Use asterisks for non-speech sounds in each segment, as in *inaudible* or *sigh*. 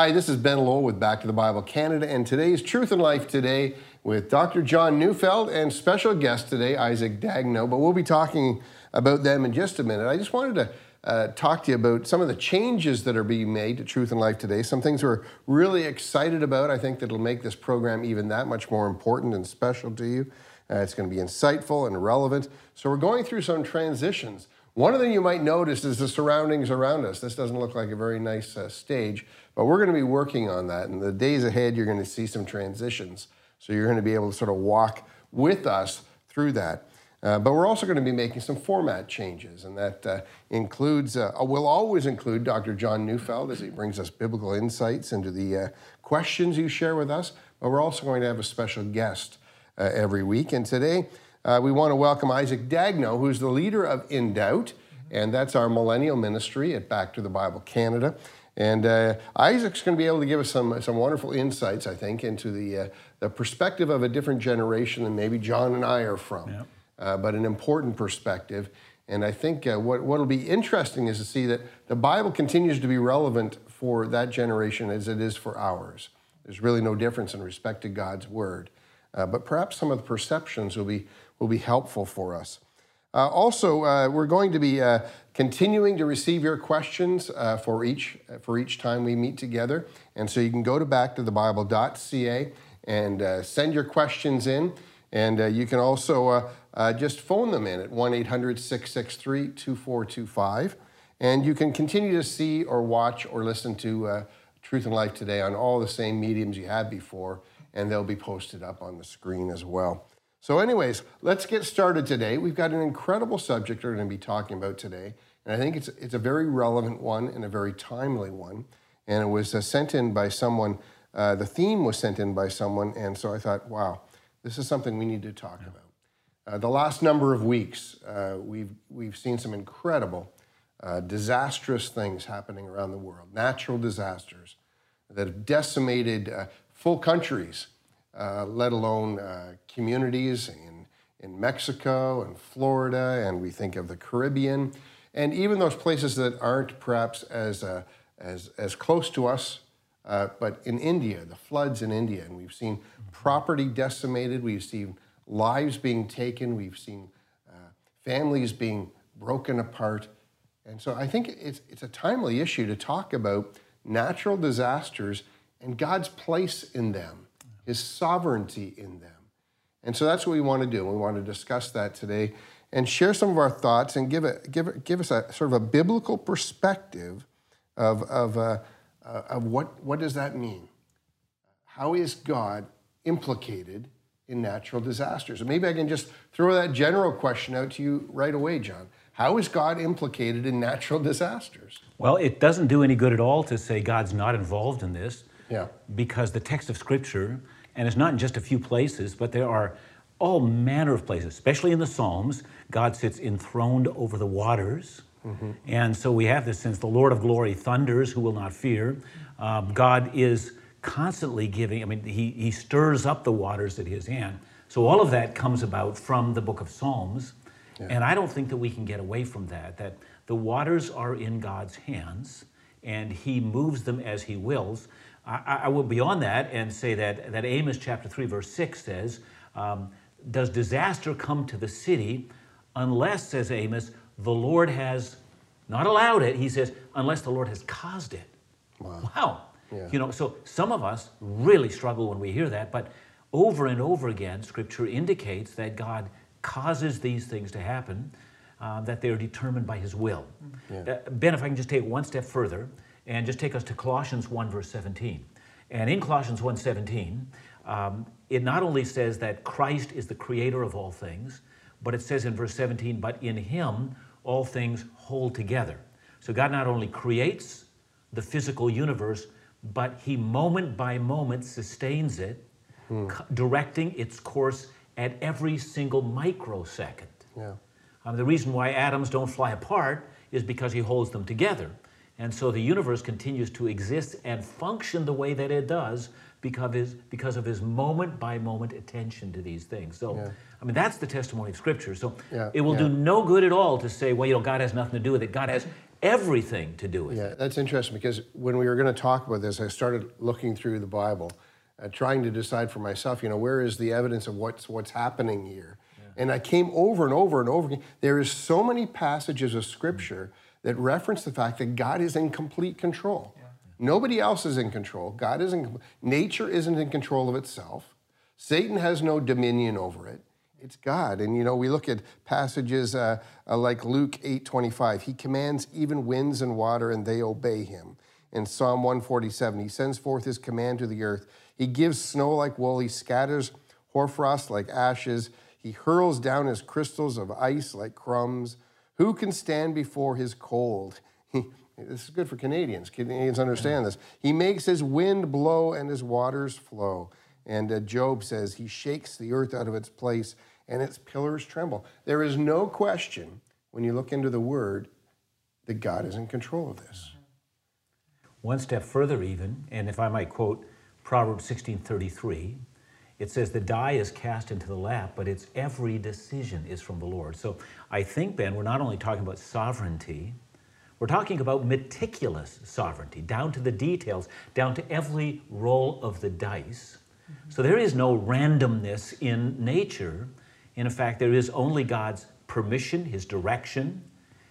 Hi, this is Ben Lowell with Back to the Bible Canada, and today's Truth and Life today with Dr. John Neufeld and special guest today, Isaac Dagneau. But we'll be talking about them in just a minute. I just wanted to uh, talk to you about some of the changes that are being made to Truth and Life today. Some things we're really excited about. I think that'll make this program even that much more important and special to you. Uh, it's going to be insightful and relevant. So we're going through some transitions. One of them you might notice is the surroundings around us. This doesn't look like a very nice uh, stage, but we're going to be working on that. In the days ahead, you're going to see some transitions. So you're going to be able to sort of walk with us through that. Uh, but we're also going to be making some format changes, and that uh, includes, uh, will always include Dr. John Neufeld as he brings us biblical insights into the uh, questions you share with us. But we're also going to have a special guest uh, every week. And today, uh, we want to welcome Isaac Dagneau, who's the leader of In Doubt, and that's our millennial ministry at Back to the Bible Canada. And uh, Isaac's going to be able to give us some, some wonderful insights, I think, into the, uh, the perspective of a different generation than maybe John and I are from, yeah. uh, but an important perspective. And I think uh, what will be interesting is to see that the Bible continues to be relevant for that generation as it is for ours. There's really no difference in respect to God's Word. Uh, but perhaps some of the perceptions will be will be helpful for us. Uh, also, uh, we're going to be uh, continuing to receive your questions uh, for each for each time we meet together, and so you can go to back to the Bible.ca and uh, send your questions in, and uh, you can also just phone them in at 1-800-663-2425, and you can continue to see or watch or listen to Truth and Life today on all the same mediums you had before, and they'll be posted up on the screen as well. So, anyways, let's get started today. We've got an incredible subject we're going to be talking about today, and I think it's it's a very relevant one and a very timely one. And it was uh, sent in by someone. Uh, the theme was sent in by someone, and so I thought, wow, this is something we need to talk yeah. about. Uh, the last number of weeks, uh, we've we've seen some incredible, uh, disastrous things happening around the world, natural disasters that have decimated uh, full countries uh, let alone uh, communities in, in Mexico and Florida, and we think of the Caribbean, and even those places that aren't perhaps as, uh, as, as close to us, uh, but in India, the floods in India, and we've seen property decimated, we've seen lives being taken, we've seen uh, families being broken apart. And so I think it's, it's a timely issue to talk about natural disasters and God's place in them his sovereignty in them. And so that's what we want to do. We want to discuss that today and share some of our thoughts and give, it, give, give us a sort of a biblical perspective of, of, uh, uh, of what, what does that mean? How is God implicated in natural disasters? And maybe I can just throw that general question out to you right away, John. How is God implicated in natural disasters? Well, it doesn't do any good at all to say God's not involved in this. Yeah. Because the text of Scripture and it's not in just a few places, but there are all manner of places, especially in the Psalms. God sits enthroned over the waters. Mm-hmm. And so we have this since the Lord of glory thunders, who will not fear. Um, God is constantly giving, I mean, he, he stirs up the waters at his hand. So all of that comes about from the book of Psalms. Yeah. And I don't think that we can get away from that, that the waters are in God's hands and he moves them as he wills. I, I will beyond that and say that, that Amos chapter 3, verse 6 says, um, Does disaster come to the city unless, says Amos, the Lord has not allowed it? He says, unless the Lord has caused it. Wow. wow. Yeah. You know, so some of us really struggle when we hear that, but over and over again, Scripture indicates that God causes these things to happen, uh, that they are determined by His will. Yeah. Uh, ben, if I can just take one step further, and just take us to Colossians 1, verse 17. And in Colossians 1 17, um, it not only says that Christ is the creator of all things, but it says in verse 17, but in him all things hold together. So God not only creates the physical universe, but he moment by moment sustains it, hmm. directing its course at every single microsecond. Yeah. Um, the reason why atoms don't fly apart is because he holds them together. And so the universe continues to exist and function the way that it does because of his, because of his moment by moment attention to these things. So, yeah. I mean, that's the testimony of Scripture. So yeah. it will yeah. do no good at all to say, well, you know, God has nothing to do with it. God has everything to do with Yeah, it. Yeah, that's interesting because when we were going to talk about this, I started looking through the Bible, uh, trying to decide for myself, you know, where is the evidence of what's what's happening here? And I came over and over and over again. There is so many passages of Scripture that reference the fact that God is in complete control. Nobody else is in control. God isn't. Nature isn't in control of itself. Satan has no dominion over it. It's God. And you know, we look at passages uh, uh, like Luke 8:25. He commands even winds and water, and they obey him. In Psalm 147, he sends forth his command to the earth. He gives snow like wool. He scatters hoarfrost like ashes. He hurls down his crystals of ice like crumbs. Who can stand before his cold? *laughs* This is good for Canadians. Canadians understand this. He makes his wind blow and his waters flow. And uh, Job says he shakes the earth out of its place and its pillars tremble. There is no question when you look into the word that God is in control of this. One step further, even, and if I might quote Proverbs 16:33, it says, "The die is cast into the lap, but its every decision is from the Lord." So I think, Ben, we're not only talking about sovereignty, we're talking about meticulous sovereignty, down to the details, down to every roll of the dice. Mm-hmm. So there is no randomness in nature. In fact, there is only God's permission, His direction,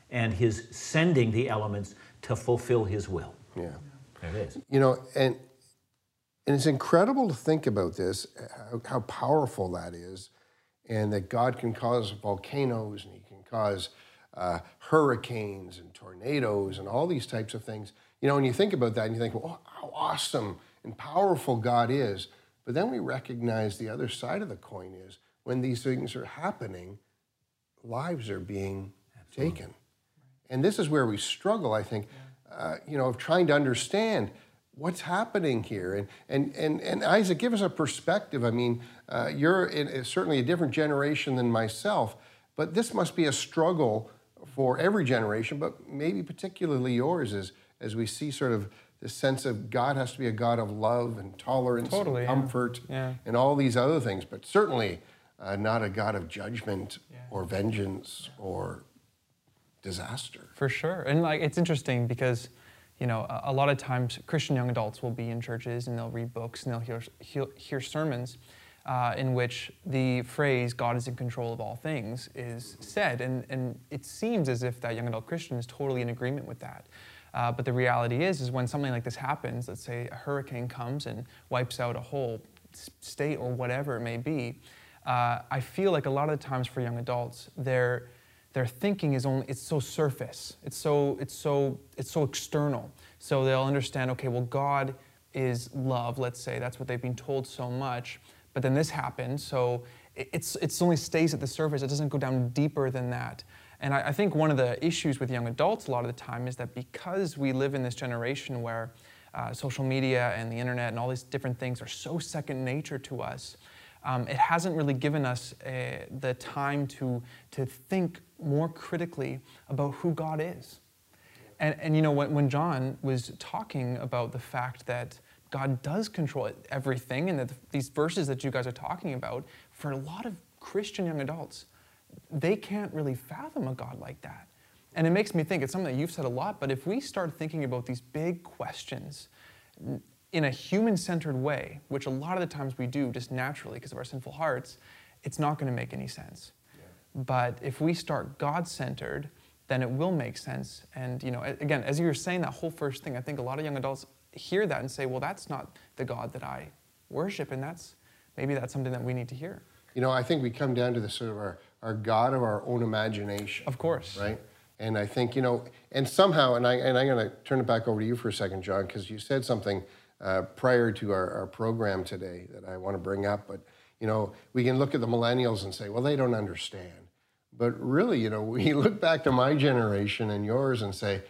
and His sending the elements to fulfill His will. Yeah. There it is. You know, and and it's incredible to think about this, how, how powerful that is, and that God can cause volcanoes and He can cause uh, hurricanes and tornadoes and all these types of things. You know, when you think about that and you think, well, how awesome and powerful God is. But then we recognize the other side of the coin is when these things are happening, lives are being taken. And this is where we struggle, I think, uh, you know, of trying to understand what's happening here. And, and, and, and Isaac, give us a perspective. I mean, uh, you're in, certainly a different generation than myself, but this must be a struggle for every generation, but maybe particularly yours as, as we see sort of this sense of God has to be a God of love and tolerance Totally, and comfort Yeah. and all these other things, but certainly uh, not a God of judgment or vengeance or disaster. For sure. And like it's interesting because, you know, a, a lot of times Christian young adults will be in churches and they'll read books and they'll hear, hear, hear sermons uh, in which the phrase God is in control of all things is said. And, and it seems as if that young adult Christian is totally in agreement with that. Uh, but the reality is, is when something like this happens, let's say a hurricane comes and wipes out a whole state or whatever it may be, uh, I feel like a lot of the times for young adults, they're their thinking is only it's so surface. It's so it's so it's so external. So they'll understand okay well god is love let's say. That's what they've been told so much. But then this happened so it- it's it's only stays at the surface. It doesn't go down deeper than that. And I, I think one of the issues with young adults a lot of the time is that because we live in this generation where uh, social media and the internet and all these different things are so second nature to us um, it hasn't really given us uh, the time to, to think more critically about who God is. And, and you know, when, when John was talking about the fact that God does control everything, and that these verses that you guys are talking about, for a lot of Christian young adults, they can't really fathom a God like that. And it makes me think, it's something that you've said a lot, but if we start thinking about these big questions in a human centered way, which a lot of the times we do just naturally because of our sinful hearts, it's not going to make any sense. But if we start God centered, then it will make sense. And, you know, again, as you were saying that whole first thing, I think a lot of young adults hear that and say, well, that's not the God that I worship. And that's maybe that's something that we need to hear. You know, I think we come down to the sort of our, our God of our own imagination. Of course. Right? And I think, you know, and somehow, and, I, and I'm going to turn it back over to you for a second, John, because you said something uh, prior to our, our program today that I want to bring up. But, you know, we can look at the millennials and say, well, they don't understand. But really, you know, *laughs* we look back to my generation and yours and say,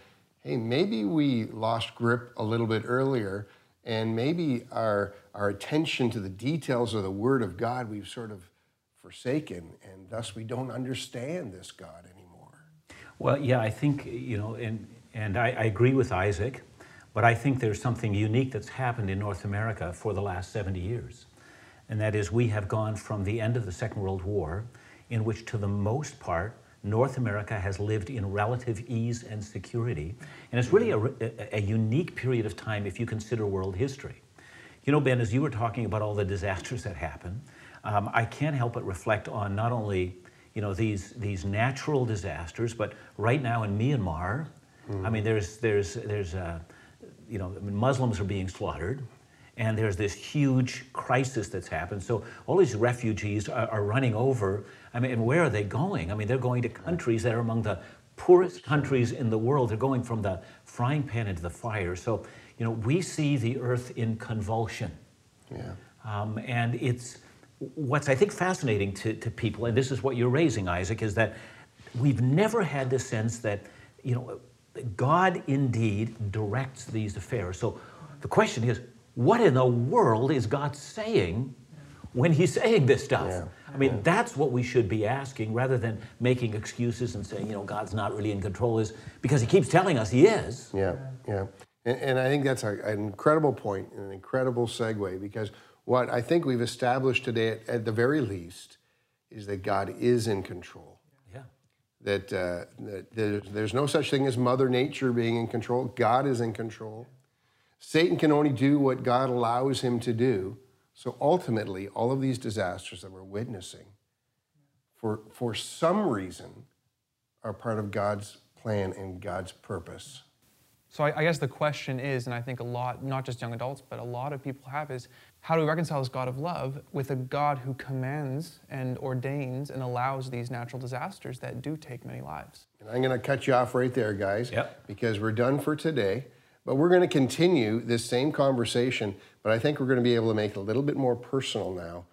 hey, maybe we lost grip a little bit earlier, and maybe our, our attention to the details of the Word of God we've sort of forsaken, and thus we don't understand this God anymore. Well, yeah, I think, you know, and, and I, I agree with Isaac, but I think there's something unique that's happened in North America for the last 70 years. And that is, we have gone from the end of the Second World War, in which, to the most part, North America has lived in relative ease and security. And it's really a, a, a unique period of time if you consider world history. You know, Ben, as you were talking about all the disasters that happen, um, I can't help but reflect on not only you know these these natural disasters, but right now in Myanmar, mm. I mean, there's there's there's uh, you know Muslims are being slaughtered, and there's this huge crisis that's happened. So all these refugees are, are running over. I mean, and where are they going? I mean, they're going to countries that are among the poorest countries in the world. They're going from the frying pan into the fire. So you know, we see the earth in convulsion. Yeah. Um, and it's what's I think fascinating to, to people, and this is what you're raising, Isaac, is that we've never had the sense that, you know, God indeed directs these affairs. So the question is, what in the world is God saying when He's saying this stuff? Yeah. I mean, yeah. that's what we should be asking rather than making excuses and saying, you know, God's not really in control, is because He keeps telling us He is. Yeah, yeah. And, and I think that's a, an incredible point, an incredible segue, because what I think we've established today, at, at the very least, is that God is in control. Yeah. That, uh, that there's, there's no such thing as Mother Nature being in control. God is in control. Satan can only do what God allows him to do. So ultimately, all of these disasters that we're witnessing, for, for some reason, are part of God's plan and God's purpose. So I, I, guess the question is, and I think a lot, not just young adults, but a lot of people have, is how do we reconcile this God of love with a God who commands and ordains and allows these natural disasters that do take many lives? And I'm going to cut you off right there, guys, yep. because we're done for today. But we're going to continue this same conversation, but I think we're going to be able to make it a little bit more personal now.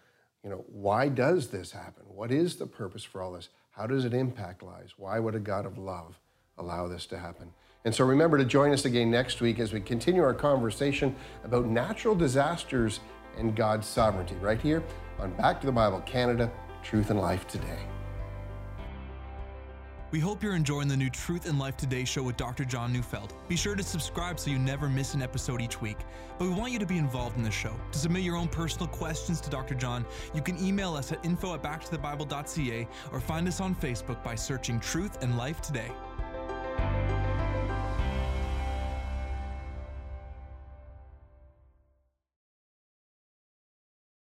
You know, why does this happen? What is the purpose for all this? How does it impact lives? Why would a God of love allow this to happen? And so remember to join us again next week as we continue our conversation about natural disasters and God's sovereignty right here on Back to the Bible Canada Truth and Life Today. We hope you're enjoying the new Truth and Life Today show with Dr. John Neufeld. Be sure to subscribe so you never miss an episode each week. But we want you to be involved in the show. To submit your own personal questions to Dr. John, you can email us at info at backtothebible.ca or find us on Facebook by searching Truth and Life Today.